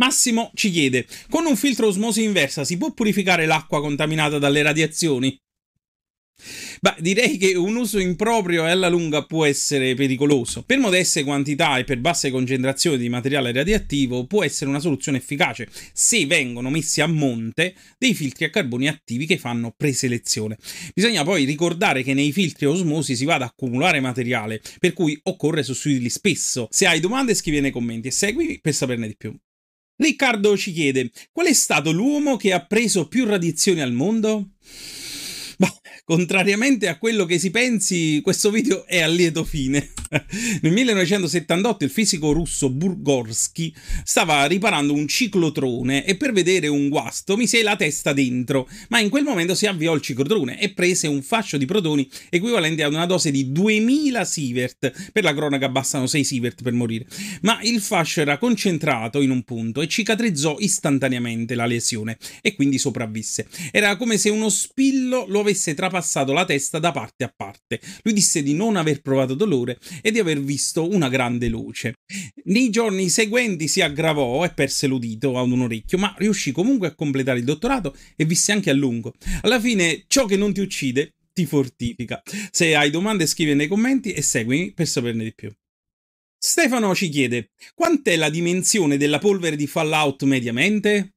Massimo ci chiede: con un filtro osmosi inversa si può purificare l'acqua contaminata dalle radiazioni? Beh, direi che un uso improprio e alla lunga può essere pericoloso. Per modeste quantità e per basse concentrazioni di materiale radioattivo può essere una soluzione efficace se vengono messi a monte dei filtri a carboni attivi che fanno preselezione. Bisogna poi ricordare che nei filtri osmosi si va ad accumulare materiale, per cui occorre sostituirli spesso. Se hai domande scrivi nei commenti e seguimi per saperne di più. Riccardo ci chiede: qual è stato l'uomo che ha preso più radiazioni al mondo? Contrariamente a quello che si pensi, questo video è a lieto fine. Nel 1978 il fisico russo Burgorsky stava riparando un ciclotrone e per vedere un guasto mise la testa dentro, ma in quel momento si avviò il ciclotrone e prese un fascio di protoni equivalente ad una dose di 2000 sievert. Per la cronaca bastano 6 sievert per morire. Ma il fascio era concentrato in un punto e cicatrizzò istantaneamente la lesione e quindi sopravvisse. Era come se uno spillo lo avesse trapassato la testa da parte a parte. Lui disse di non aver provato dolore e di aver visto una grande luce. Nei giorni seguenti si aggravò e perse l'udito ad un orecchio, ma riuscì comunque a completare il dottorato e visse anche a lungo. Alla fine, ciò che non ti uccide ti fortifica. Se hai domande scrivi nei commenti e seguimi per saperne di più. Stefano ci chiede: quant'è la dimensione della polvere di Fallout mediamente?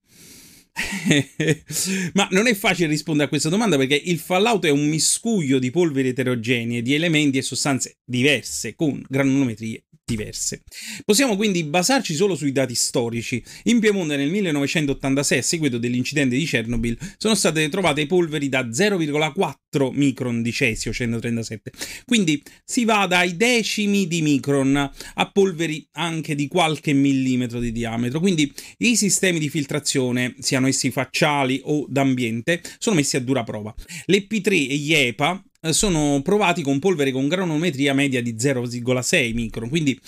Ma non è facile rispondere a questa domanda perché il fallout è un miscuglio di polveri eterogenee, di elementi e sostanze diverse, con granulometrie diverse. Possiamo quindi basarci solo sui dati storici. In Piemonte nel 1986, a seguito dell'incidente di Chernobyl, sono state trovate polveri da 0,4 micron di cesio 137. Quindi si va dai decimi di micron a polveri anche di qualche millimetro di diametro. Quindi i sistemi di filtrazione, siano essi facciali o d'ambiente, sono messi a dura prova. Le P3 e gli EPA sono provati con polvere con granulometria media di 0,6 micron, quindi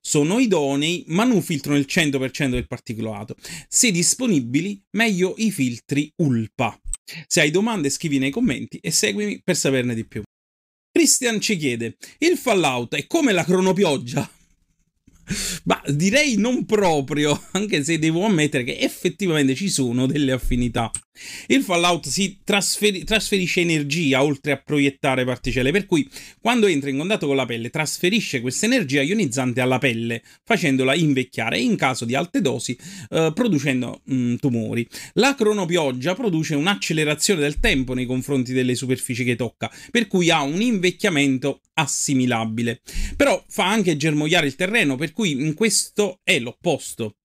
sono idonei ma non filtrano il 100% del particolato. Se disponibili, meglio i filtri ULPA. Se hai domande scrivi nei commenti e seguimi per saperne di più. Christian ci chiede, il fallout è come la cronopioggia? Ma direi non proprio, anche se devo ammettere che effettivamente ci sono delle affinità. Il Fallout si trasferi- trasferisce energia oltre a proiettare particelle, per cui quando entra in contatto con la pelle trasferisce questa energia ionizzante alla pelle, facendola invecchiare e in caso di alte dosi eh, producendo mh, mm, tumori. La cronopioggia produce un'accelerazione del tempo nei confronti delle superfici che tocca, per cui ha un invecchiamento assimilabile. Però fa anche germogliare il terreno, per cui in questo è l'opposto.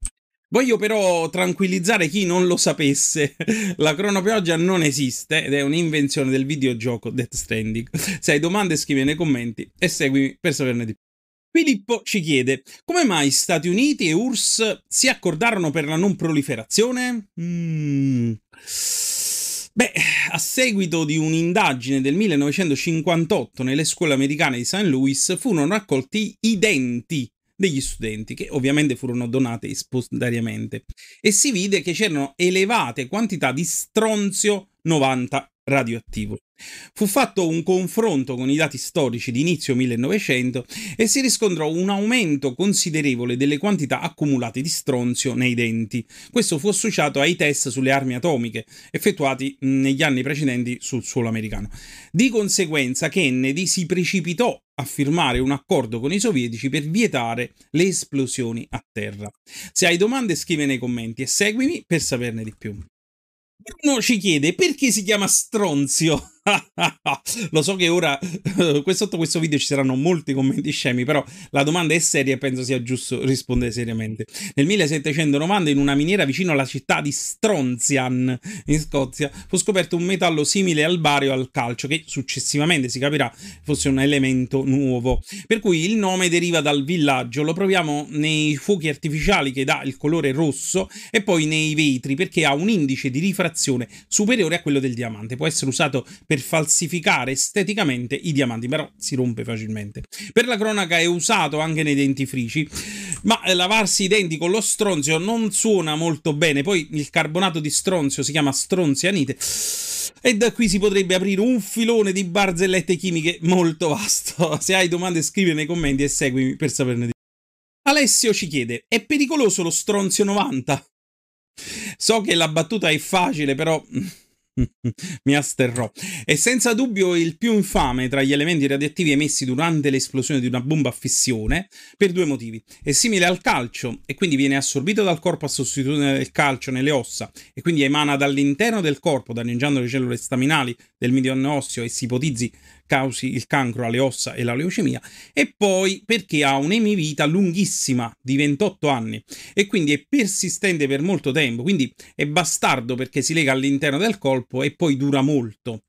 Voglio però tranquillizzare chi non lo sapesse. La cronopioggia non esiste ed è un'invenzione del videogioco Death Stranding. Se hai domande scrivi nei commenti e seguimi per saperne di più. Filippo ci chiede come mai Stati Uniti e URSS si accordarono per la non proliferazione? Mm. Beh, a seguito di un'indagine del 1958 nelle scuole americane di St. Louis furono raccolti i denti degli studenti, che ovviamente furono donate spontaneamente, e si vide che c'erano elevate quantità di stronzio 90 radioattivo. Fu fatto un confronto con i dati storici di inizio 1900 e si riscontrò un aumento considerevole delle quantità accumulate di stronzio nei denti. Questo fu associato ai test sulle armi atomiche effettuati negli anni precedenti sul suolo americano. Di conseguenza Kennedy si precipitò a firmare un accordo con i sovietici per vietare le esplosioni a terra. Se hai domande scrivi nei commenti e seguimi per saperne di più. Bruno ci chiede perché si chiama stronzio. Lo so che ora sotto questo video ci saranno molti commenti scemi, però la domanda è seria e penso sia giusto rispondere seriamente. Nel 1790 in una miniera vicino alla città di Stronzian in Scozia fu scoperto un metallo simile al bario al calcio che successivamente si capirà fosse un elemento nuovo. Per cui il nome deriva dal villaggio, lo proviamo nei fuochi artificiali che dà il colore rosso e poi nei vetri perché ha un indice di rifrazione superiore a quello del diamante. Può essere usato per per falsificare esteticamente i diamanti, però si rompe facilmente. Per la cronaca è usato anche nei dentifrici, ma lavarsi i denti con lo stronzio non suona molto bene. Poi il carbonato di stronzio si chiama stronzianite. E da qui si potrebbe aprire un filone di barzellette chimiche molto vasto. Se hai domande scrivi nei commenti e seguimi per saperne di più. Alessio ci chiede: è pericoloso lo stronzio 90? So che la battuta è facile, però mi asterrò. È senza dubbio il più infame tra gli elementi radioattivi emessi durante l'esplosione di una bomba a fissione per due motivi. È simile al calcio e quindi viene assorbito dal corpo a sostituzione del calcio nelle ossa e quindi emana dall'interno del corpo danneggiando le cellule staminali del mediano osseo e si ipotizzi causi il cancro alle ossa e la leucemia, e poi perché ha un'emivita lunghissima di 28 anni e quindi è persistente per molto tempo, quindi è bastardo perché si lega all'interno del colpo e poi dura molto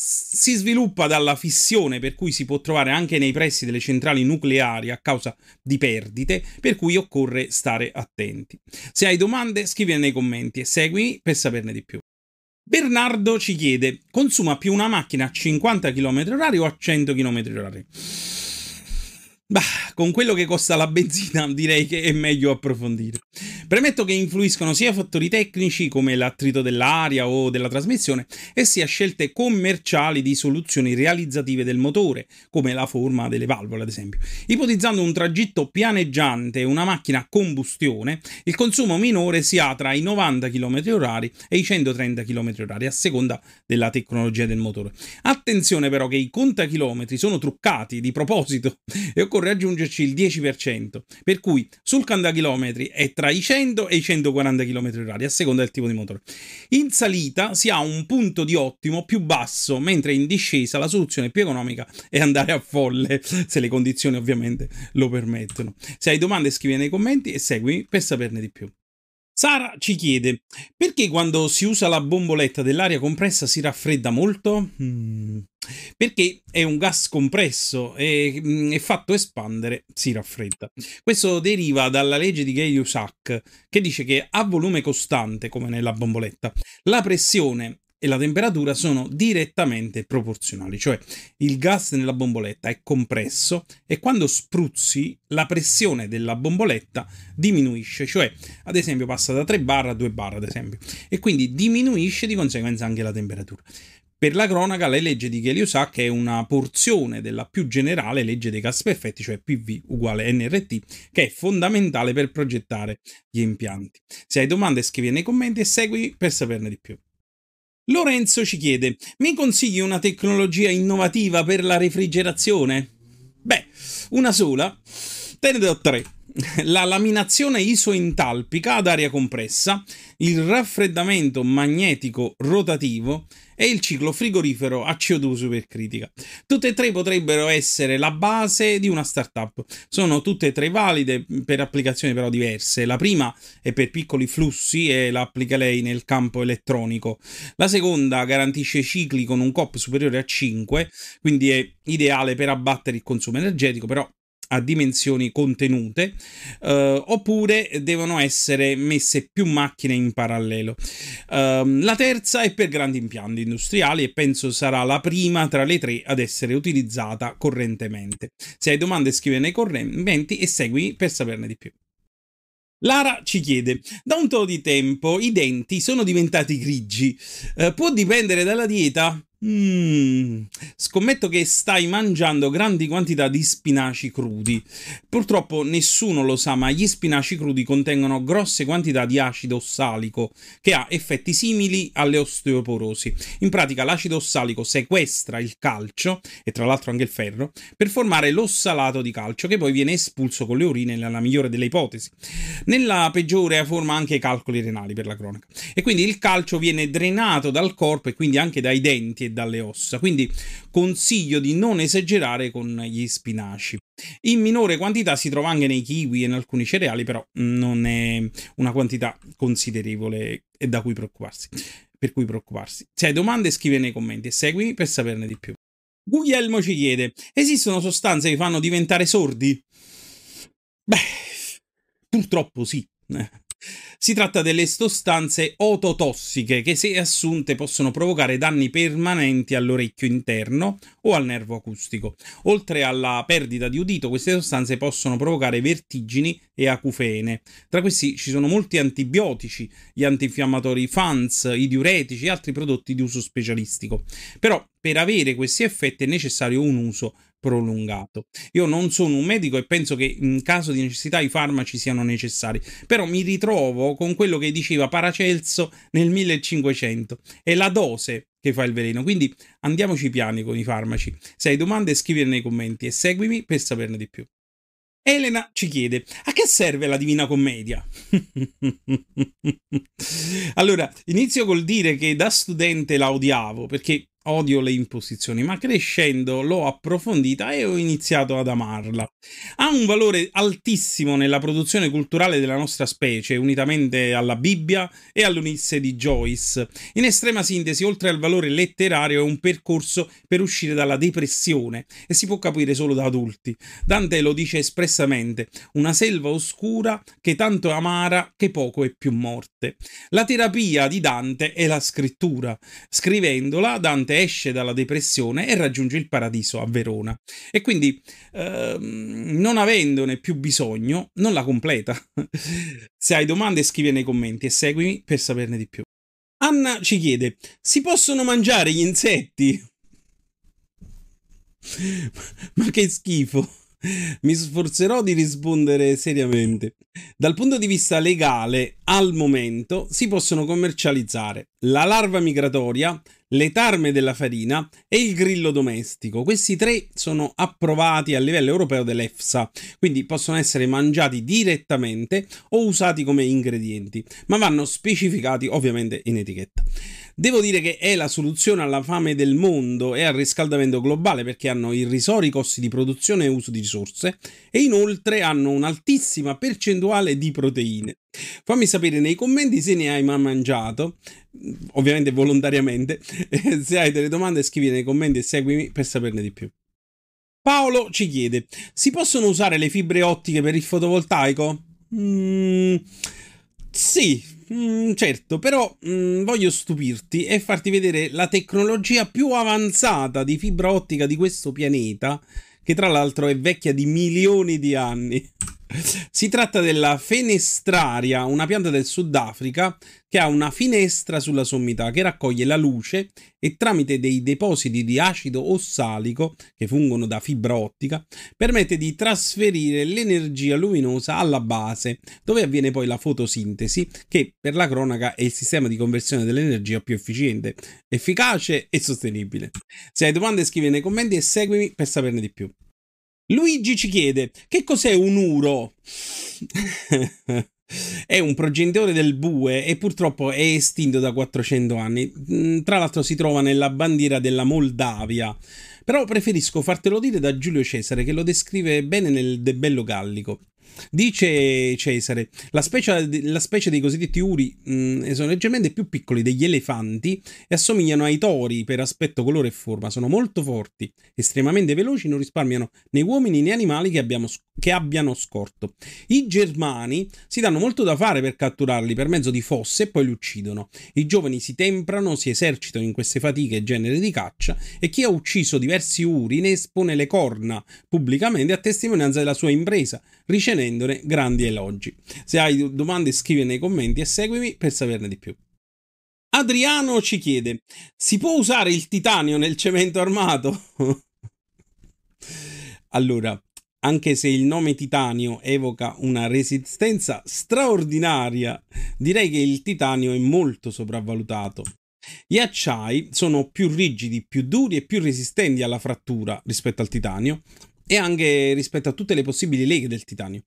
si sviluppa dalla fissione per cui si può trovare anche nei pressi delle centrali nucleari a causa di perdite, per cui occorre stare attenti. Se hai domande scrivile nei commenti e seguimi per saperne di più. Bernardo ci chiede: consuma più una macchina a 50 km/h o a 100 km/h? Bah, con quello che costa la benzina direi che è meglio approfondire. Premetto che influiscono sia fattori tecnici come l'attrito dell'aria o della trasmissione e sia scelte commerciali di soluzioni realizzative del motore, come la forma delle valvole ad esempio. Ipotizzando un tragitto pianeggiante e una macchina a combustione, il consumo minore si ha tra i 90 km/h e i 130 km/h a seconda della tecnologia del motore. Attenzione però che i contachilometri sono truccati di proposito e occorre occorre aggiungerci il 10%, per cui sul cantachilometri è tra i 100 e i 140 km/h a seconda del tipo di motore. In salita si ha un punto di ottimo più basso, mentre in discesa la soluzione più economica è andare a folle, se le condizioni ovviamente lo permettono. Se hai domande scrivi nei commenti e seguimi per saperne di più. Sara ci chiede perché quando si usa la bomboletta dell'aria compressa si raffredda molto? Hmm. Perché è un gas compresso e mm, è fatto espandere, si raffredda. Questo deriva dalla legge di Gay-Lussac che dice che a volume costante, come nella bomboletta, la pressione e la temperatura sono direttamente proporzionali, cioè il gas nella bomboletta è compresso e quando spruzzi la pressione della bomboletta diminuisce, cioè ad esempio passa da 3 bar a 2 bar ad esempio e quindi diminuisce di conseguenza anche la temperatura. Per la cronaca, la legge di Gay-Lussac è una porzione della più generale legge dei gas perfetti, cioè PV uguale NRT, che è fondamentale per progettare gli impianti. Se hai domande scrivi nei commenti e segui per saperne di più. Lorenzo ci chiede: Mi consigli una tecnologia innovativa per la refrigerazione? Beh, una sola. Te ne do tre. La laminazione isoentalpica ad aria compressa, il raffreddamento magnetico rotativo e il ciclo frigorifero a CO2 supercritica. Tutte e tre potrebbero essere la base di una startup. Sono tutte e tre valide per applicazioni però diverse. La prima è per piccoli flussi e la applica lei nel campo elettronico. La seconda garantisce cicli con un COP superiore a 5, quindi è ideale per abbattere il consumo energetico, però a dimensioni contenute, eh, oppure devono essere messe più macchine in parallelo. Uh, la terza è per grandi impianti industriali e penso sarà la prima tra le tre ad essere utilizzata correntemente. Se hai domande scrivi nei commenti e segui per saperne di più. Lara ci chiede: Da un po' di tempo i denti sono diventati grigi. Eh, può dipendere dalla dieta? Mm, scommetto che stai mangiando grandi quantità di spinaci crudi. Purtroppo nessuno lo sa, ma gli spinaci crudi contengono grosse quantità di acido ossalico che ha effetti simili alle osteoporosi. In pratica l'acido ossalico sequestra il calcio e tra l'altro anche il ferro per formare l'ossalato di calcio che poi viene espulso con le urine nella migliore delle ipotesi. Nella peggiore forma anche i calcoli renali per la cronaca. E quindi il calcio viene drenato dal corpo e quindi anche dai denti dalle ossa, quindi consiglio di non esagerare con gli spinaci. In minore quantità si trova anche nei kiwi e in alcuni cereali, però non è una quantità considerevole e da cui preoccuparsi. Per cui preoccuparsi. Se hai domande scrivi nei commenti e seguimi per saperne di più. Guglielmo ci chiede: esistono sostanze che fanno diventare sordi? Beh, purtroppo sì. Si tratta delle sostanze ototossiche che se assunte possono provocare danni permanenti all'orecchio interno o al nervo acustico. Oltre alla perdita di udito, queste sostanze possono provocare vertigini e acufene. Tra questi ci sono molti antibiotici, gli antinfiammatori FANS, i diuretici e altri prodotti di uso specialistico. Però per avere questi effetti è necessario un uso prolungato. Io non sono un medico e penso che in caso di necessità i farmaci siano necessari, però mi ritrovo con quello che diceva Paracelso nel 1500, è la dose che fa il veleno, quindi andiamoci piani con i farmaci. Se hai domande scrivile nei commenti e seguimi per saperne di più. Elena ci chiede: a che serve la Divina Commedia? allora, inizio col dire che da studente la odiavo perché odio le imposizioni, ma crescendo l'ho approfondita e ho iniziato ad amarla. Ha un valore altissimo nella produzione culturale della nostra specie, unitamente alla Bibbia e all'Unisse di Joyce. In estrema sintesi, oltre al valore letterario, è un percorso per uscire dalla depressione e si può capire solo da adulti. Dante lo dice espressamente, una selva oscura che tanto è amara che poco è più morte. La terapia di Dante è la scrittura. Scrivendola, Dante esce dalla depressione e raggiunge il paradiso a Verona. E quindi, ehm, non avendone più bisogno, non la completa. Se hai domande scrivi nei commenti e seguimi per saperne di più. Anna ci chiede, si possono mangiare gli insetti? Ma che schifo! Mi sforzerò di rispondere seriamente. Dal punto di vista legale, al momento si possono commercializzare la larva migratoria, le tarme della farina e il grillo domestico. Questi tre sono approvati a livello europeo dell'EFSA, quindi possono essere mangiati direttamente o usati come ingredienti, ma vanno specificati ovviamente in etichetta. Devo dire che è la soluzione alla fame del mondo e al riscaldamento globale perché hanno irrisori costi di produzione e uso di risorse e inoltre hanno un'altissima percentuale di proteine. Fammi sapere nei commenti se ne hai mai mangiato, ovviamente volontariamente. se hai delle domande scrivi nei commenti e seguimi per saperne di più. Paolo ci chiede, si possono usare le fibre ottiche per il fotovoltaico? Mm, sì, mm, certo, però mm, voglio stupirti e farti vedere la tecnologia più avanzata di fibra ottica di questo pianeta, che tra l'altro è vecchia di milioni di anni. Si tratta della fenestraria, una pianta del Sudafrica che ha una finestra sulla sommità che raccoglie la luce e tramite dei depositi di acido ossalico che fungono da fibra ottica permette di trasferire l'energia luminosa alla base dove avviene poi la fotosintesi che per la cronaca è il sistema di conversione dell'energia più efficiente, efficace e sostenibile. Se hai domande scrivi nei commenti e seguimi per saperne di più. Luigi ci chiede che cos'è un uro? è un progenitore del bue e purtroppo è estinto da 400 anni. Mm, tra l'altro si trova nella bandiera della Moldavia. Però preferisco fartelo dire da Giulio Cesare che lo descrive bene nel De Bello Gallico. Dice Cesare, la specie, la specie dei cosiddetti uri mh, mm, sono leggermente più piccoli degli elefanti e assomigliano ai tori per aspetto, colore e forma. Sono molto forti, estremamente veloci, non risparmiano né uomini né animali che, abbiamo, che abbiano scorto. I germani si danno molto da fare per catturarli per mezzo di fosse e poi li uccidono. I giovani si temprano, si esercitano in queste fatiche e genere di caccia e chi ha ucciso diversi uri ne espone le corna pubblicamente a testimonianza della sua impresa, ricevendo ricevendone grandi elogi. Se hai domande scrivi nei commenti e seguimi per saperne di più. Adriano ci chiede: si può usare il titanio nel cemento armato? allora, anche se il nome titanio evoca una resistenza straordinaria, direi che il titanio è molto sopravvalutato. Gli acciai sono più rigidi, più duri e più resistenti alla frattura rispetto al titanio, e anche rispetto a tutte le possibili leghe del titanio.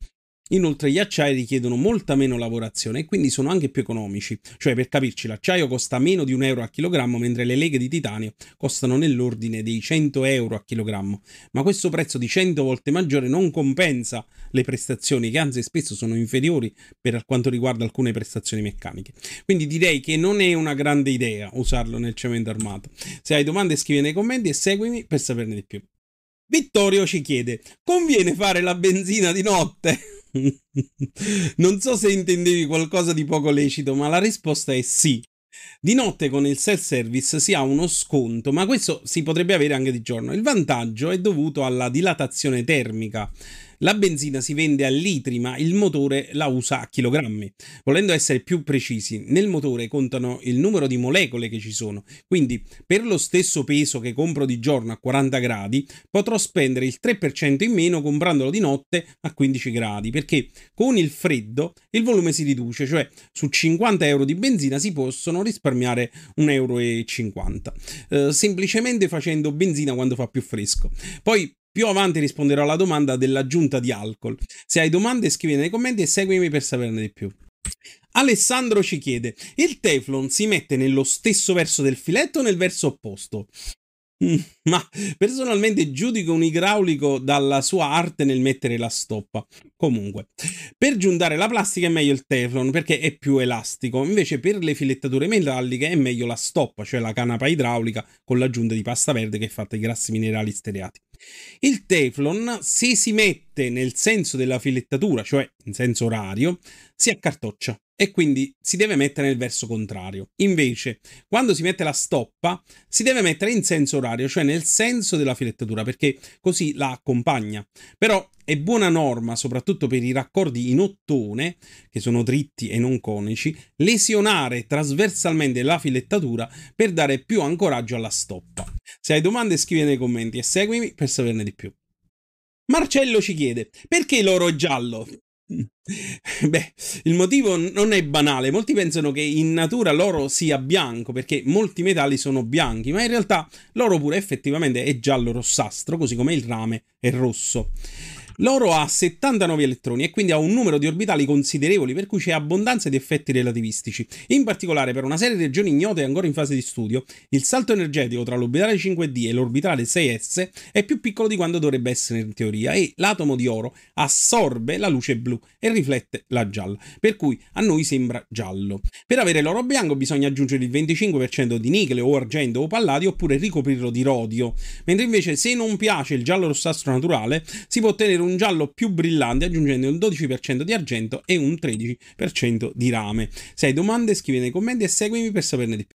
Inoltre gli acciai richiedono molta meno lavorazione e quindi sono anche più economici. Cioè, per capirci, l'acciaio costa meno di un euro a chilogrammo, mentre le leghe di titanio costano nell'ordine dei 100 euro a chilogrammo. Ma questo prezzo di 100 volte maggiore non compensa le prestazioni, che anzi spesso sono inferiori per quanto riguarda alcune prestazioni meccaniche. Quindi direi che non è una grande idea usarlo nel cemento armato. Se hai domande scrivi nei commenti e seguimi per saperne di più. Vittorio ci chiede: conviene fare la benzina di notte? non so se intendevi qualcosa di poco lecito, ma la risposta è sì. Di notte con il self-service si ha uno sconto, ma questo si potrebbe avere anche di giorno. Il vantaggio è dovuto alla dilatazione termica La benzina si vende a litri, ma il motore la usa a chilogrammi. Volendo essere più precisi, nel motore contano il numero di molecole che ci sono. Quindi, per lo stesso peso che compro di giorno a 40 gradi, potrò spendere il 3% in meno comprandolo di notte a 15 gradi, perché con il freddo il volume si riduce, cioè su 50 euro di benzina si possono risparmiare 1,50 euro. Eh, semplicemente facendo benzina quando fa più fresco. Poi più avanti risponderò alla domanda dell'aggiunta di alcol. Se hai domande scrivi nei commenti e seguimi per saperne di più. Alessandro ci chiede: il Teflon si mette nello stesso verso del filetto o nel verso opposto? Ma personalmente giudico un idraulico dalla sua arte nel mettere la stoppa. Comunque, per giuntare la plastica è meglio il Teflon perché è più elastico, invece per le filettature metalliche è meglio la stoppa, cioè la canapa idraulica con l'aggiunta di pasta verde che è fatta di grassi minerali steriati. Il Teflon, se si mette nel senso della filettatura, cioè in senso orario, si accartoccia e quindi si deve mettere nel verso contrario. Invece, quando si mette la stoppa, si deve mettere in senso orario, cioè nel senso della filettatura, perché così la accompagna. Però è buona norma, soprattutto per i raccordi in ottone, che sono dritti e non conici, lesionare trasversalmente la filettatura per dare più ancoraggio alla stoppa. Se hai domande scrivi nei commenti e seguimi per saperne di più. Marcello ci chiede, perché l'oro è giallo? Beh, il motivo non è banale. Molti pensano che in natura l'oro sia bianco perché molti metalli sono bianchi, ma in realtà l'oro pure effettivamente è giallo rossastro, così come il rame è rosso. L'oro ha 79 elettroni e quindi ha un numero di orbitali considerevoli, per cui c'è abbondanza di effetti relativistici. In particolare, per una serie di regioni ignote ancora in fase di studio, il salto energetico tra l'orbitale 5D e l'orbitale 6S è più piccolo di quanto dovrebbe essere in teoria e l'atomo di oro assorbe la luce blu e riflette la gialla, per cui a noi sembra giallo. Per avere l'oro bianco bisogna aggiungere il 25% di nichele o argento o palladio oppure ricoprirlo di rodio, mentre invece se non piace il giallo rossastro naturale si può ottenere un un giallo più brillante aggiungendo un 12% di argento e un 13% di rame. Se hai domande scrivi nei commenti e seguimi per saperne di più.